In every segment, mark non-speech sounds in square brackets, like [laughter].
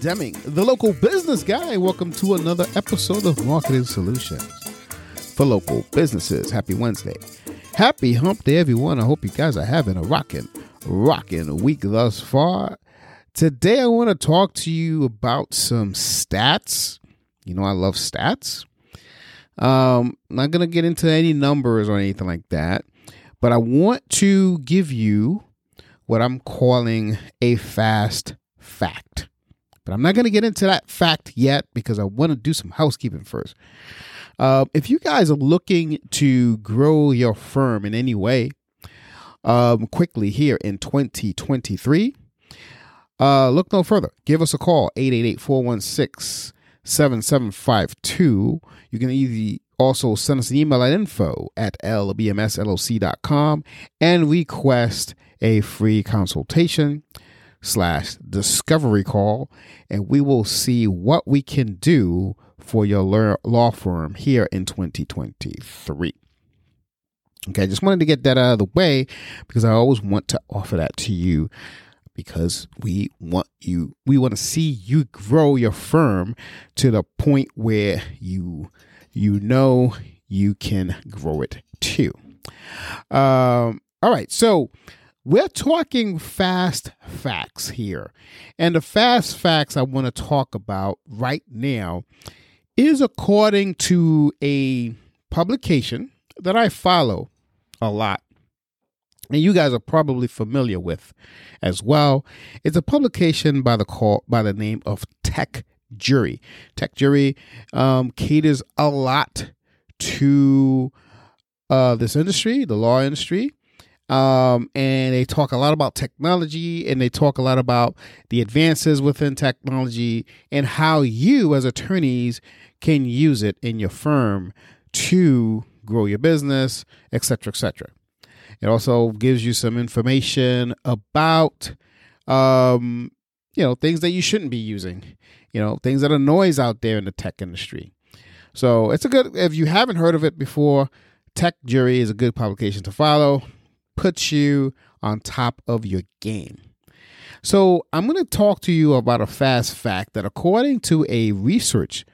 Deming, the local business guy. Welcome to another episode of Marketing Solutions for local businesses. Happy Wednesday. Happy hump day, everyone. I hope you guys are having a rocking, rocking week thus far. Today, I want to talk to you about some stats. You know, I love stats. Um, I'm not going to get into any numbers or anything like that, but I want to give you what I'm calling a fast fact. But I'm not going to get into that fact yet because I want to do some housekeeping first. Uh, if you guys are looking to grow your firm in any way um, quickly here in 2023, uh, look no further. Give us a call, 888 416 7752. You can either also send us an email at info at lbmsllc.com and request a free consultation slash discovery call and we will see what we can do for your law firm here in 2023 okay just wanted to get that out of the way because i always want to offer that to you because we want you we want to see you grow your firm to the point where you you know you can grow it too. Um all right so we're talking fast facts here. And the fast facts I want to talk about right now is according to a publication that I follow a lot. And you guys are probably familiar with as well. It's a publication by the call by the name of Tech Jury. Tech Jury um, caters a lot to uh, this industry, the law industry, um, and they talk a lot about technology and they talk a lot about the advances within technology and how you as attorneys can use it in your firm to grow your business etc etc it also gives you some information about um, you know things that you shouldn't be using you know things that are noise out there in the tech industry. So it's a good if you haven't heard of it before tech jury is a good publication to follow puts you on top of your game. So, I'm going to talk to you about a fast fact that, according to a research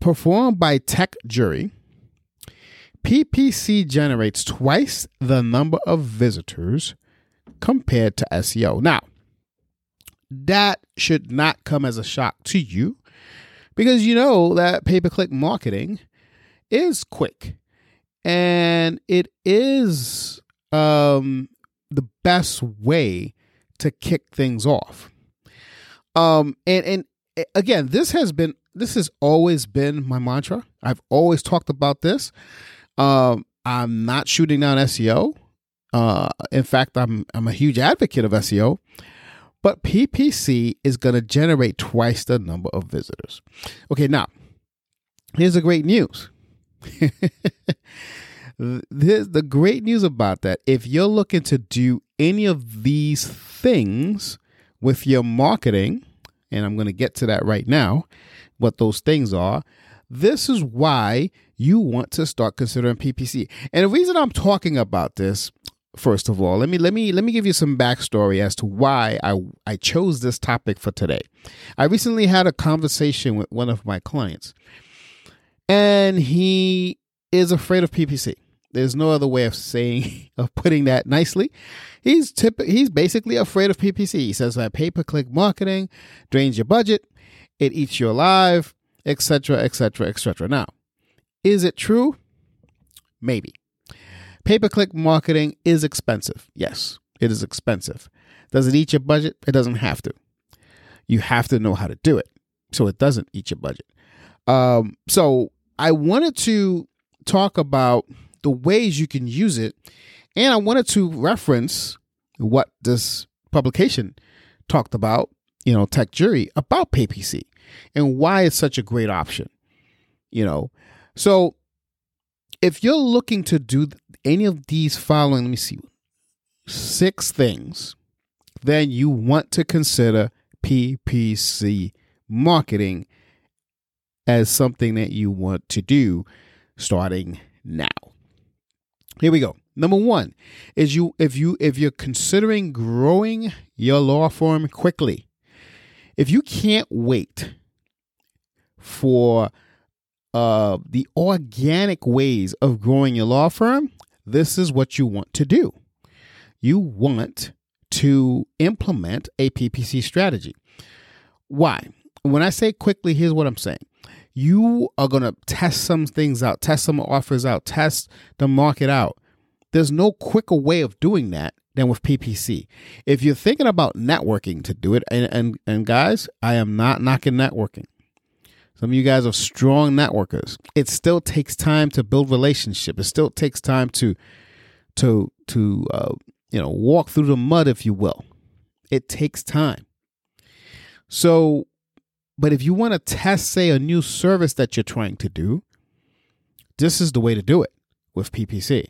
performed by Tech Jury, PPC generates twice the number of visitors compared to SEO. Now, that should not come as a shock to you because you know that pay per click marketing is quick and it is um, the best way to kick things off. Um, and and again, this has been this has always been my mantra. I've always talked about this. Um, I'm not shooting down SEO. Uh, in fact, I'm I'm a huge advocate of SEO, but PPC is going to generate twice the number of visitors. Okay, now here's the great news. [laughs] the, the great news about that, if you're looking to do any of these things with your marketing, and I'm going to get to that right now, what those things are, this is why you want to start considering PPC. And the reason I'm talking about this, first of all, let me let me let me give you some backstory as to why I I chose this topic for today. I recently had a conversation with one of my clients, and he is afraid of PPC. There's no other way of saying [laughs] of putting that nicely. He's tip, he's basically afraid of PPC. He says that pay per click marketing drains your budget, it eats you alive, etc., etc., etc. Now, is it true? Maybe. Pay per click marketing is expensive. Yes, it is expensive. Does it eat your budget? It doesn't have to. You have to know how to do it so it doesn't eat your budget. Um, so I wanted to talk about the ways you can use it. And I wanted to reference what this publication talked about, you know, Tech Jury about PPC. and why it's such a great option. You know, so if you're looking to do any of these following, let me see, six things, then you want to consider PPC marketing as something that you want to do starting now. Here we go. Number 1 is you if you if you're considering growing your law firm quickly. If you can't wait for uh, the organic ways of growing your law firm, this is what you want to do. You want to implement a PPC strategy. Why? When I say quickly, here's what I'm saying. You are going to test some things out, test some offers out, test the market out. There's no quicker way of doing that than with PPC. If you're thinking about networking to do it, and, and, and guys, I am not knocking networking. Some of you guys are strong networkers. It still takes time to build relationship. It still takes time to to to uh, you know walk through the mud, if you will. It takes time. So, but if you want to test, say, a new service that you're trying to do, this is the way to do it with PPC.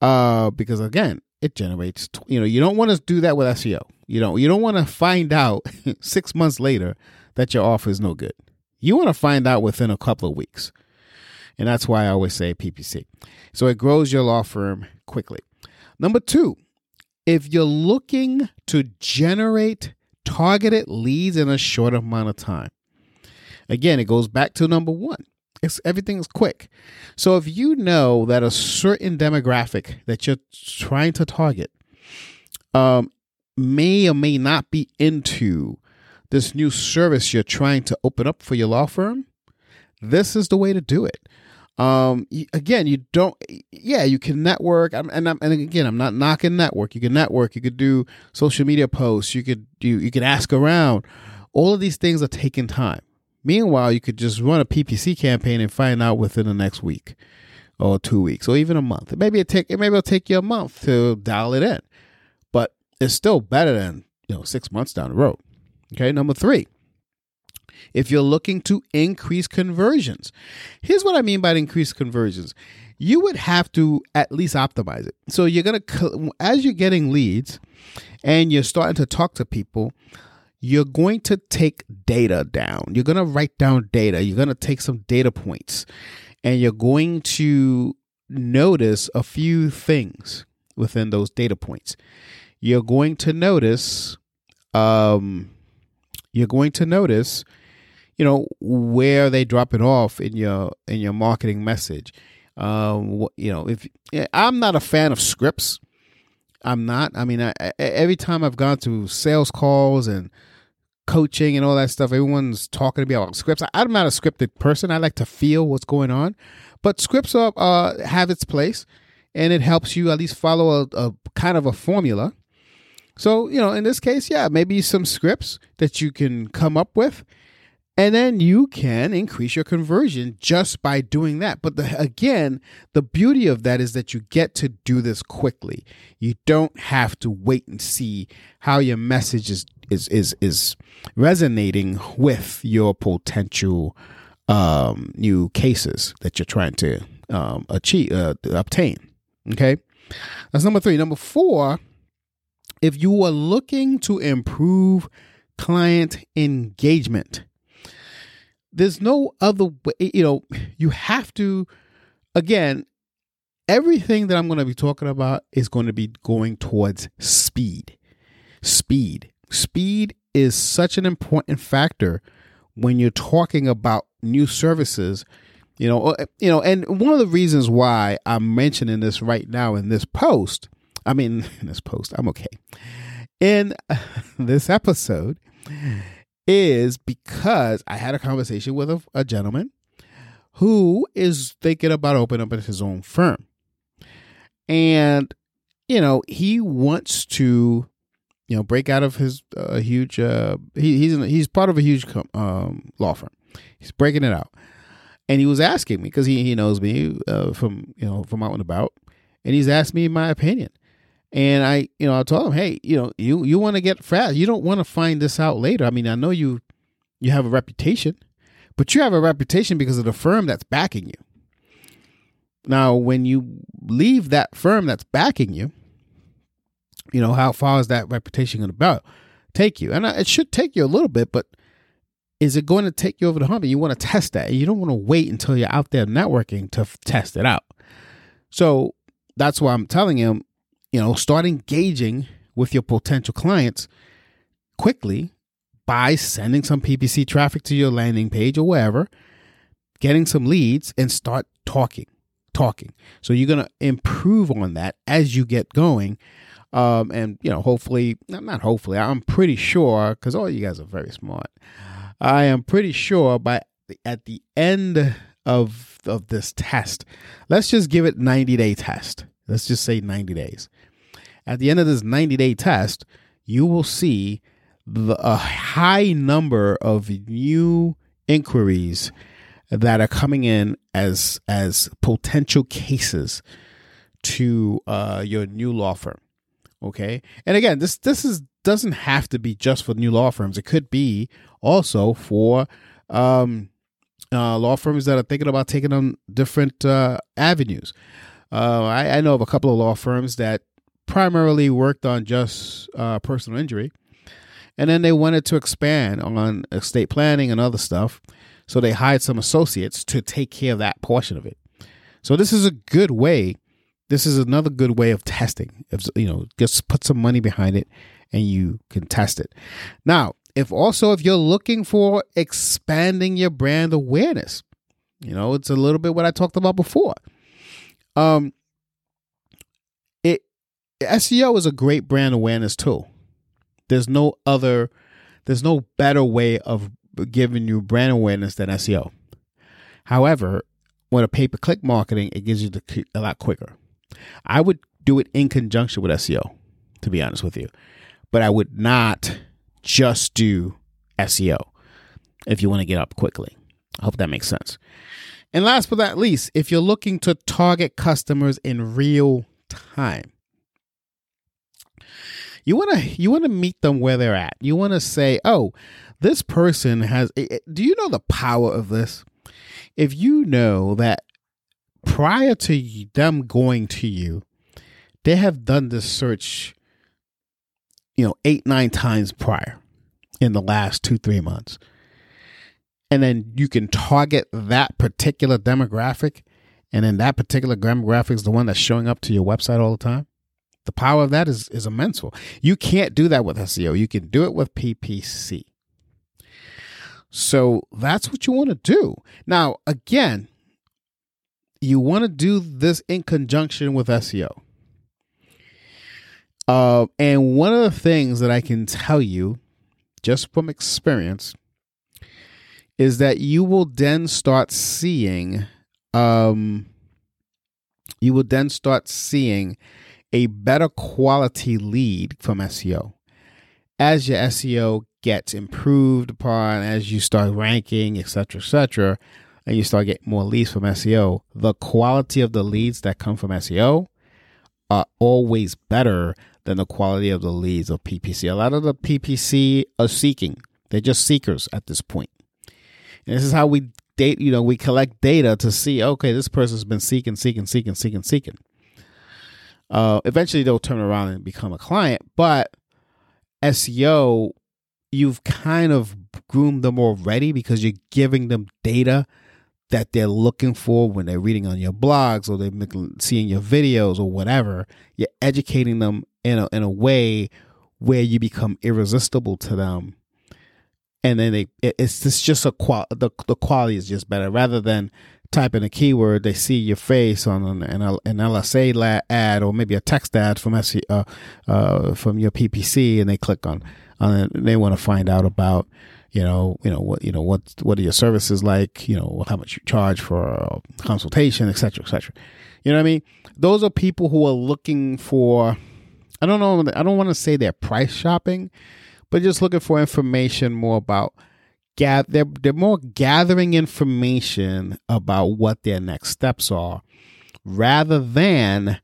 Uh, because again, it generates. You know, you don't want to do that with SEO. You don't. You don't want to find out [laughs] six months later that your offer is no good. You want to find out within a couple of weeks. And that's why I always say PPC. So it grows your law firm quickly. Number two, if you're looking to generate targeted leads in a short amount of time, again, it goes back to number one. It's everything is quick. So if you know that a certain demographic that you're trying to target um, may or may not be into this new service you're trying to open up for your law firm, this is the way to do it. Um, again, you don't, yeah, you can network. I'm, and I'm, and again, I'm not knocking network. You can network. You could do social media posts. You could do, you could ask around. All of these things are taking time. Meanwhile, you could just run a PPC campaign and find out within the next week or two weeks or even a month. Maybe it take, maybe it'll take you a month to dial it in, but it's still better than, you know, six months down the road. Okay, number three. If you're looking to increase conversions, here's what I mean by increase conversions. You would have to at least optimize it. So you're going to, as you're getting leads and you're starting to talk to people, you're going to take data down. You're going to write down data. You're going to take some data points and you're going to notice a few things within those data points. You're going to notice um, you're going to notice, you know, where they drop it off in your in your marketing message. Um, you know, if I'm not a fan of scripts, I'm not. I mean, I, every time I've gone to sales calls and coaching and all that stuff, everyone's talking to me about scripts. I'm not a scripted person. I like to feel what's going on, but scripts are, uh, have its place, and it helps you at least follow a, a kind of a formula so, you know, in this case, yeah, maybe some scripts that you can come up with. And then you can increase your conversion just by doing that. But the, again, the beauty of that is that you get to do this quickly. You don't have to wait and see how your message is is is, is resonating with your potential um, new cases that you're trying to um, achieve uh, obtain. Okay, that's number three. Number four if you are looking to improve client engagement, there's no other way, you know, you have to, again, everything that I'm going to be talking about is going to be going towards speed. Speed. Speed is such an important factor when you're talking about new services you know you know and one of the reasons why i'm mentioning this right now in this post I mean, [laughs] in this post, I'm okay. In [laughs] this episode is because I had a conversation with a, a gentleman who is thinking about opening up his own firm. And, you know, he wants to, you know, break out of his uh, huge, uh, he, he's, in, he's part of a huge um, law firm. He's breaking it out. And he was asking me because he, he knows me uh, from, you know, from out and about. And he's asked me my opinion. And I, you know, I told him, hey, you know, you you want to get fast. You don't want to find this out later. I mean, I know you you have a reputation, but you have a reputation because of the firm that's backing you. Now, when you leave that firm that's backing you, you know, how far is that reputation going to take you? And it should take you a little bit, but is it going to take you over the hump? And you want to test that. You don't want to wait until you're out there networking to f- test it out. So that's why I'm telling him, you know, start engaging with your potential clients quickly by sending some PPC traffic to your landing page or wherever, getting some leads, and start talking. Talking. So you're going to improve on that as you get going. Um, and, you know, hopefully, not hopefully, I'm pretty sure, because all you guys are very smart. I am pretty sure by at the end of of this test, let's just give it 90 day test. Let's just say 90 days. At the end of this 90 day test, you will see the, a high number of new inquiries that are coming in as as potential cases to uh, your new law firm. Okay, and again, this this is doesn't have to be just for new law firms. It could be also for um, uh, law firms that are thinking about taking on different uh, avenues. Uh, I, I, know of a couple of law firms that primarily worked on just uh, personal injury, and then they wanted to expand on estate planning and other stuff. So they hired some associates to take care of that portion of it. So this is a good way. This is another good way of testing. If, you know, just put some money behind it, and you can test it. Now, if also if you're looking for expanding your brand awareness, you know, it's a little bit what I talked about before. Um, SEO is a great brand awareness tool. There's no other, there's no better way of giving you brand awareness than SEO. However, when a pay per click marketing, it gives you the, a lot quicker. I would do it in conjunction with SEO, to be honest with you, but I would not just do SEO if you want to get up quickly. I hope that makes sense. And last but not least, if you're looking to target customers in real time, you want to you want to meet them where they're at. You want to say, "Oh, this person has do you know the power of this? If you know that prior to them going to you, they have done this search you know, eight, nine times prior in the last two, three months. And then you can target that particular demographic. And then that particular demographic is the one that's showing up to your website all the time. The power of that is, is immense. You can't do that with SEO. You can do it with PPC. So that's what you want to do. Now, again, you want to do this in conjunction with SEO. Uh, and one of the things that I can tell you, just from experience, is that you will then start seeing, um, you will then start seeing a better quality lead from SEO as your SEO gets improved upon, as you start ranking, etc., etc., and you start getting more leads from SEO. The quality of the leads that come from SEO are always better than the quality of the leads of PPC. A lot of the PPC are seeking. They're just seekers at this point. And this is how we date, you know, we collect data to see, okay, this person's been seeking, seeking, seeking, seeking, seeking. Uh, eventually they'll turn around and become a client, but SEO, you've kind of groomed them already because you're giving them data that they're looking for when they're reading on your blogs or they're seeing your videos or whatever. You're educating them in a, in a way where you become irresistible to them and then they it's, it's just a qual the, the quality is just better rather than typing a keyword they see your face on an, an, LSA ad or maybe a text ad from SC, uh, uh, from your PPC and they click on on it and they want to find out about you know you know what you know what what are your services like you know how much you charge for consultation etc etc you know what I mean those are people who are looking for I don't know. I don't want to say they're price shopping, but just looking for information more about. They're they're more gathering information about what their next steps are, rather than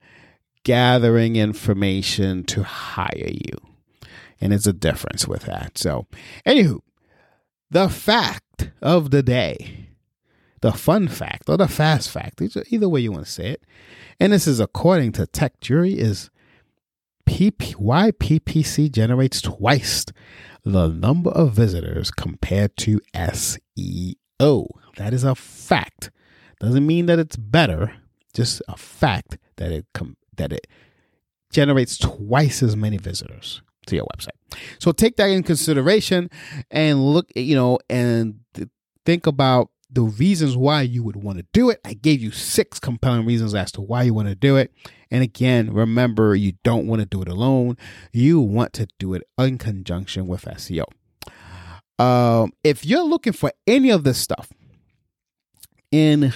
gathering information to hire you. And it's a difference with that. So, anywho, the fact of the day, the fun fact or the fast fact, either way you want to say it, and this is according to Tech Jury, is PP, why PPC generates twice the number of visitors compared to SEO. That is a fact. Doesn't mean that it's better, just a fact that it com- that it generates twice as many visitors to your website. So take that in consideration and look, you know, and think about the reasons why you would want to do it. I gave you six compelling reasons as to why you want to do it. And again, remember, you don't want to do it alone. You want to do it in conjunction with SEO. Um, if you're looking for any of this stuff in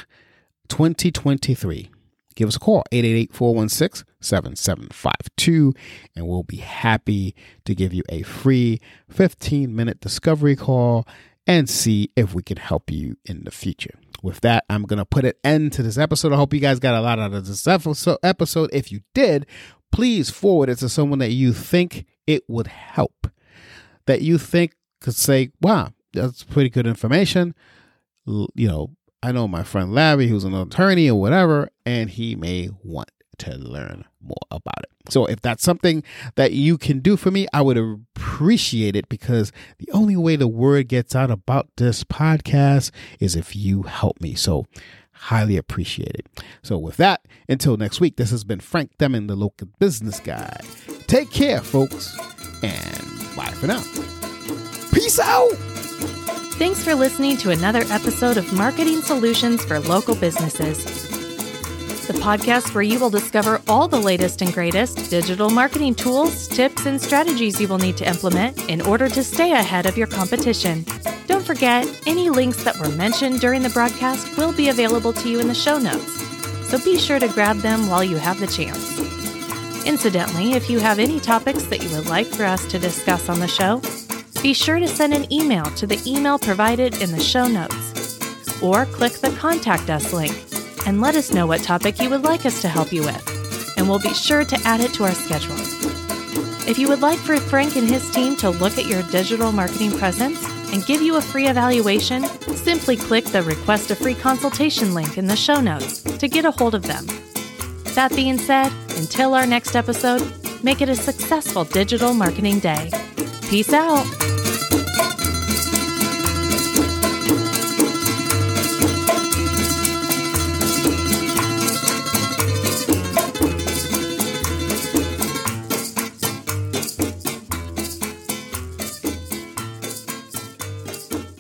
2023, give us a call 888-416-7752 and we'll be happy to give you a free 15 minute discovery call and see if we can help you in the future. With that, I'm going to put an end to this episode. I hope you guys got a lot out of this episode. If you did, please forward it to someone that you think it would help, that you think could say, wow, that's pretty good information. You know, I know my friend Larry, who's an attorney or whatever, and he may want to learn more about it. So if that's something that you can do for me, I would appreciate it because the only way the word gets out about this podcast is if you help me. So highly appreciate it. So with that, until next week, this has been Frank Deming, the local business guy. Take care, folks, and bye for now. Peace out. Thanks for listening to another episode of Marketing Solutions for Local Businesses the podcast where you will discover all the latest and greatest digital marketing tools, tips, and strategies you will need to implement in order to stay ahead of your competition. Don't forget, any links that were mentioned during the broadcast will be available to you in the show notes, so be sure to grab them while you have the chance. Incidentally, if you have any topics that you would like for us to discuss on the show, be sure to send an email to the email provided in the show notes or click the Contact Us link and let us know what topic you would like us to help you with, and we'll be sure to add it to our schedule. If you would like for Frank and his team to look at your digital marketing presence and give you a free evaluation, simply click the Request a Free Consultation link in the show notes to get a hold of them. That being said, until our next episode, make it a successful digital marketing day. Peace out.